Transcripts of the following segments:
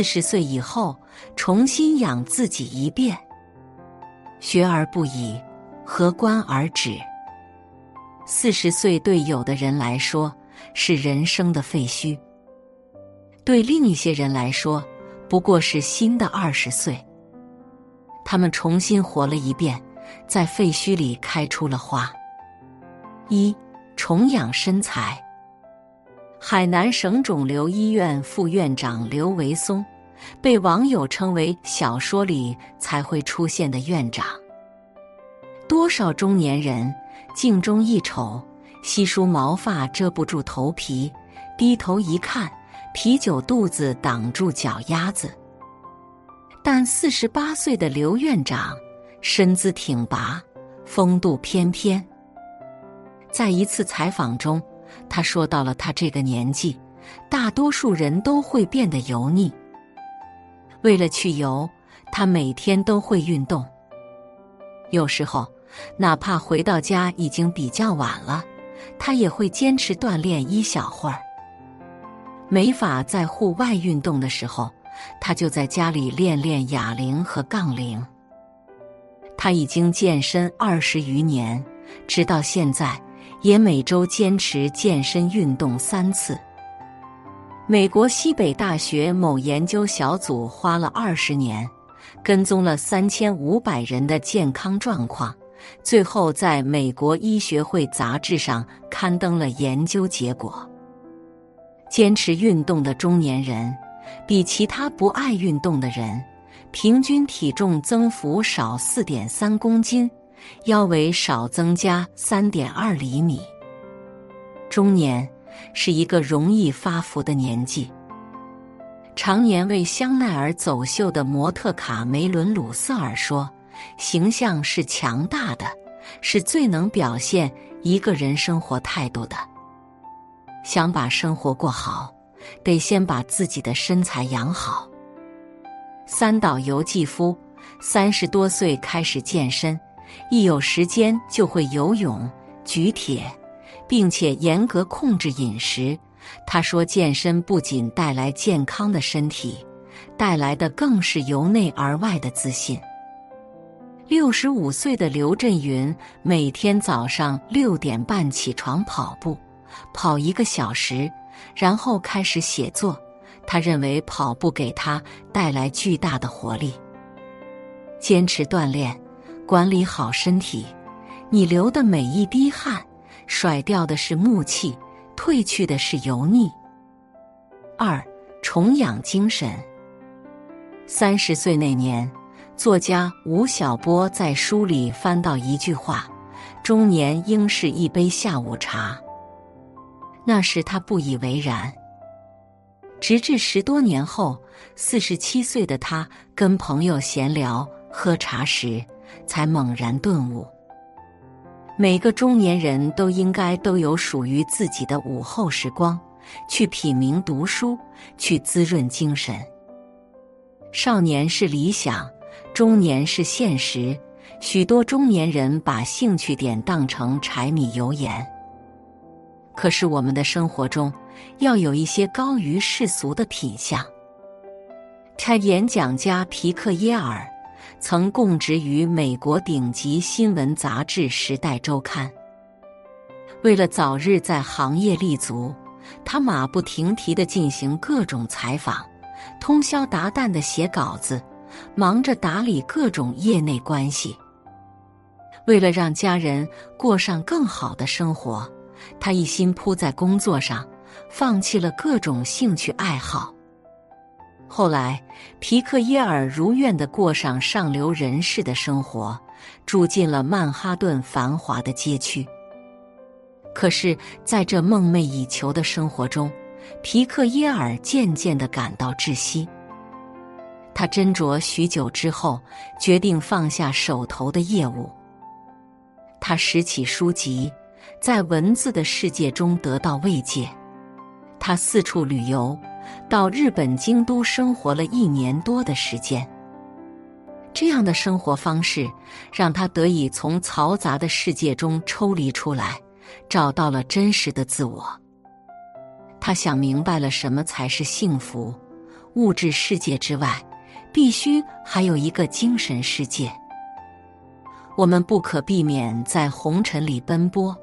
四十岁以后，重新养自己一遍。学而不已，何观而止？四十岁对有的人来说是人生的废墟，对另一些人来说不过是新的二十岁。他们重新活了一遍，在废墟里开出了花。一重养身材。海南省肿瘤医院副院长刘维松，被网友称为小说里才会出现的院长。多少中年人镜中一瞅，稀疏毛发遮不住头皮，低头一看，啤酒肚子挡住脚丫子。但四十八岁的刘院长身姿挺拔，风度翩翩。在一次采访中。他说：“到了他这个年纪，大多数人都会变得油腻。为了去油，他每天都会运动。有时候，哪怕回到家已经比较晚了，他也会坚持锻炼一小会儿。没法在户外运动的时候，他就在家里练练哑铃和杠铃。他已经健身二十余年，直到现在。”也每周坚持健身运动三次。美国西北大学某研究小组花了二十年，跟踪了三千五百人的健康状况，最后在美国医学会杂志上刊登了研究结果。坚持运动的中年人，比其他不爱运动的人，平均体重增幅少四点三公斤。腰围少增加三点二厘米。中年是一个容易发福的年纪。常年为香奈儿走秀的模特卡梅伦·鲁瑟尔说：“形象是强大的，是最能表现一个人生活态度的。想把生活过好，得先把自己的身材养好。”三岛由纪夫三十多岁开始健身。一有时间就会游泳、举铁，并且严格控制饮食。他说：“健身不仅带来健康的身体，带来的更是由内而外的自信。”六十五岁的刘震云每天早上六点半起床跑步，跑一个小时，然后开始写作。他认为跑步给他带来巨大的活力。坚持锻炼。管理好身体，你流的每一滴汗，甩掉的是木气，褪去的是油腻。二重养精神。三十岁那年，作家吴晓波在书里翻到一句话：“中年应是一杯下午茶。”那时他不以为然，直至十多年后，四十七岁的他跟朋友闲聊喝茶时。才猛然顿悟，每个中年人都应该都有属于自己的午后时光，去品茗读书，去滋润精神。少年是理想，中年是现实。许多中年人把兴趣点当成柴米油盐，可是我们的生活中要有一些高于世俗的品相。开演讲家皮克耶尔。曾供职于美国顶级新闻杂志《时代周刊》。为了早日在行业立足，他马不停蹄的进行各种采访，通宵达旦的写稿子，忙着打理各种业内关系。为了让家人过上更好的生活，他一心扑在工作上，放弃了各种兴趣爱好。后来，皮克耶尔如愿的过上上流人士的生活，住进了曼哈顿繁华的街区。可是，在这梦寐以求的生活中，皮克耶尔渐渐的感到窒息。他斟酌许久之后，决定放下手头的业务。他拾起书籍，在文字的世界中得到慰藉。他四处旅游。到日本京都生活了一年多的时间，这样的生活方式让他得以从嘈杂的世界中抽离出来，找到了真实的自我。他想明白了什么才是幸福：物质世界之外，必须还有一个精神世界。我们不可避免在红尘里奔波，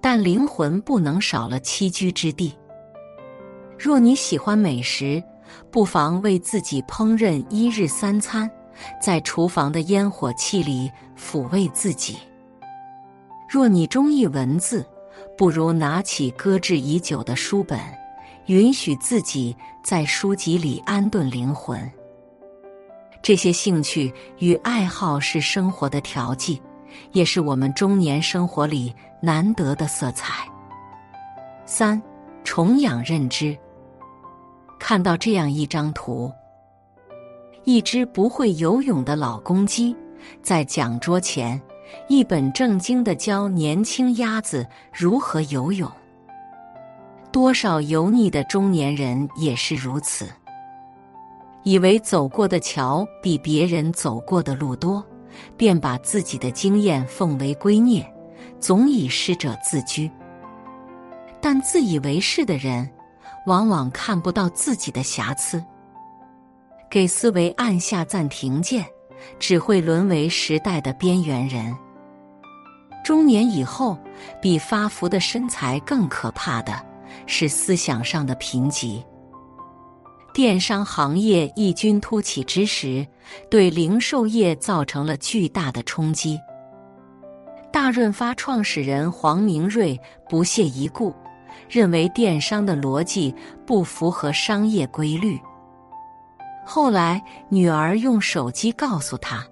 但灵魂不能少了栖居之地。若你喜欢美食，不妨为自己烹饪一日三餐，在厨房的烟火气里抚慰自己。若你中意文字，不如拿起搁置已久的书本，允许自己在书籍里安顿灵魂。这些兴趣与爱好是生活的调剂，也是我们中年生活里难得的色彩。三，重养认知。看到这样一张图，一只不会游泳的老公鸡在讲桌前一本正经的教年轻鸭子如何游泳。多少油腻的中年人也是如此，以为走过的桥比别人走过的路多，便把自己的经验奉为圭臬，总以师者自居。但自以为是的人。往往看不到自己的瑕疵，给思维按下暂停键，只会沦为时代的边缘人。中年以后，比发福的身材更可怕的是思想上的贫瘠。电商行业异军突起之时，对零售业造成了巨大的冲击。大润发创始人黄明瑞不屑一顾。认为电商的逻辑不符合商业规律。后来，女儿用手机告诉他，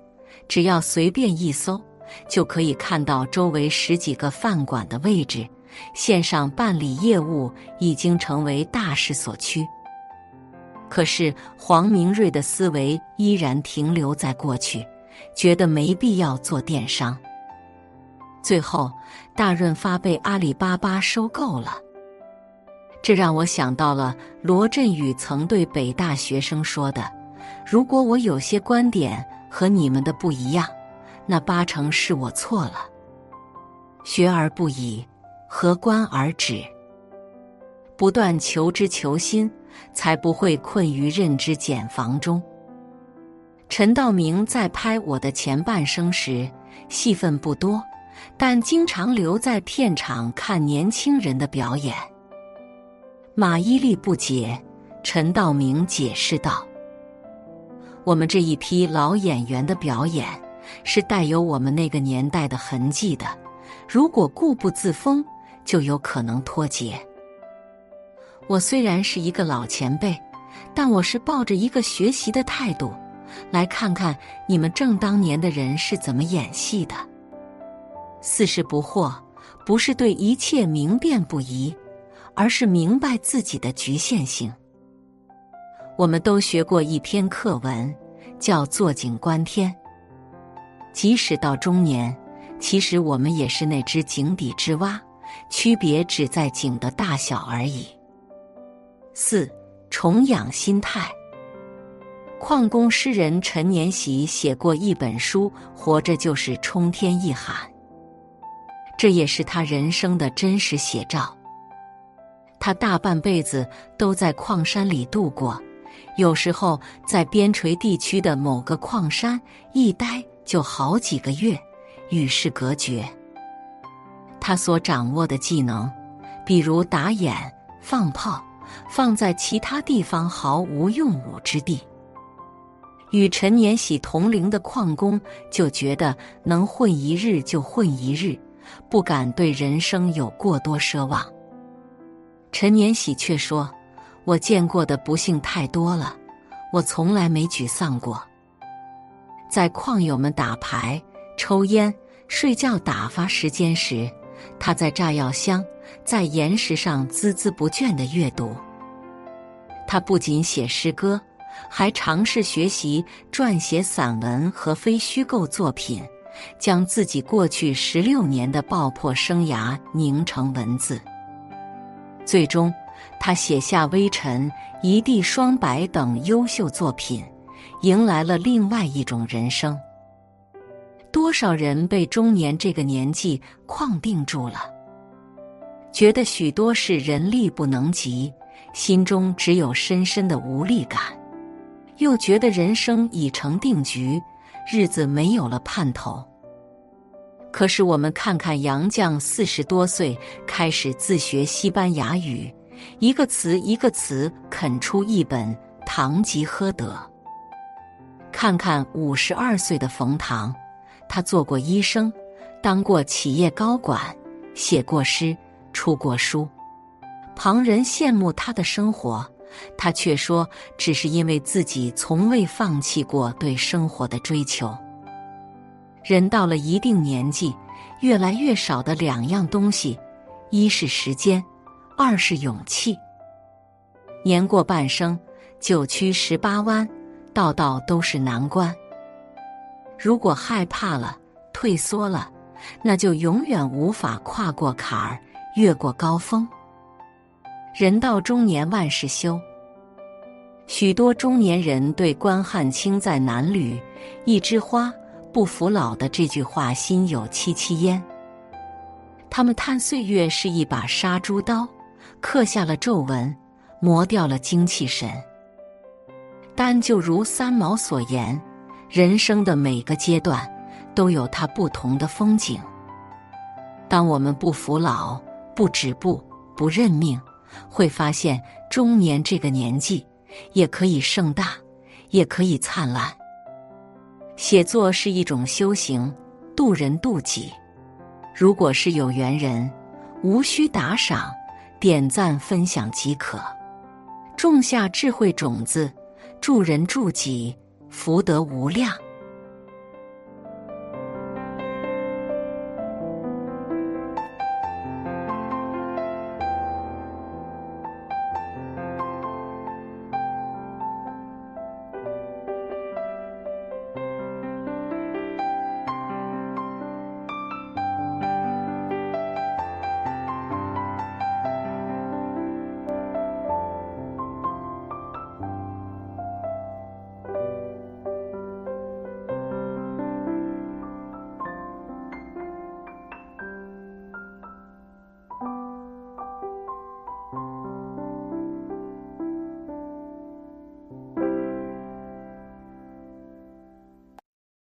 只要随便一搜，就可以看到周围十几个饭馆的位置。线上办理业务已经成为大势所趋。可是，黄明瑞的思维依然停留在过去，觉得没必要做电商。最后，大润发被阿里巴巴收购了。这让我想到了罗振宇曾对北大学生说的：“如果我有些观点和你们的不一样，那八成是我错了。学而不已，何观而止？不断求知求新，才不会困于认知茧房中。”陈道明在拍我的前半生时，戏份不多，但经常留在片场看年轻人的表演。马伊琍不解，陈道明解释道：“我们这一批老演员的表演是带有我们那个年代的痕迹的，如果固步自封，就有可能脱节。我虽然是一个老前辈，但我是抱着一个学习的态度，来看看你们正当年的人是怎么演戏的。四十不惑，不是对一切明辨不疑。”而是明白自己的局限性。我们都学过一篇课文，叫“坐井观天”。即使到中年，其实我们也是那只井底之蛙，区别只在井的大小而已。四重养心态。矿工诗人陈年喜写过一本书，《活着就是冲天一喊》，这也是他人生的真实写照。他大半辈子都在矿山里度过，有时候在边陲地区的某个矿山一待就好几个月，与世隔绝。他所掌握的技能，比如打眼、放炮，放在其他地方毫无用武之地。与陈年喜同龄的矿工就觉得能混一日就混一日，不敢对人生有过多奢望。陈年喜却说：“我见过的不幸太多了，我从来没沮丧过。在矿友们打牌、抽烟、睡觉打发时间时，他在炸药箱、在岩石上孜孜不倦地阅读。他不仅写诗歌，还尝试学习撰写散文和非虚构作品，将自己过去十六年的爆破生涯凝成文字。最终，他写下《微尘》《一地霜白》等优秀作品。迎来了另外一种人生。多少人被中年这个年纪框定住了，觉得许多事人力不能及，心中只有深深的无力感，又觉得人生已成定局，日子没有了盼头。可是我们看看杨绛，四十多岁开始自学西班牙语，一个词一个词啃出一本《堂吉诃德》。看看五十二岁的冯唐，他做过医生，当过企业高管，写过诗，出过书。旁人羡慕他的生活，他却说只是因为自己从未放弃过对生活的追求。人到了一定年纪，越来越少的两样东西：一是时间，二是勇气。年过半生，九曲十八弯。道道都是难关。如果害怕了、退缩了，那就永远无法跨过坎儿、越过高峰。人到中年万事休。许多中年人对关汉卿在《南旅一枝花不服老》的这句话心有戚戚焉。他们叹岁月是一把杀猪刀，刻下了皱纹，磨掉了精气神。但就如三毛所言，人生的每个阶段都有它不同的风景。当我们不服老、不止步、不认命，会发现中年这个年纪也可以盛大，也可以灿烂。写作是一种修行，渡人渡己。如果是有缘人，无需打赏，点赞分享即可，种下智慧种子。助人助己，福德无量。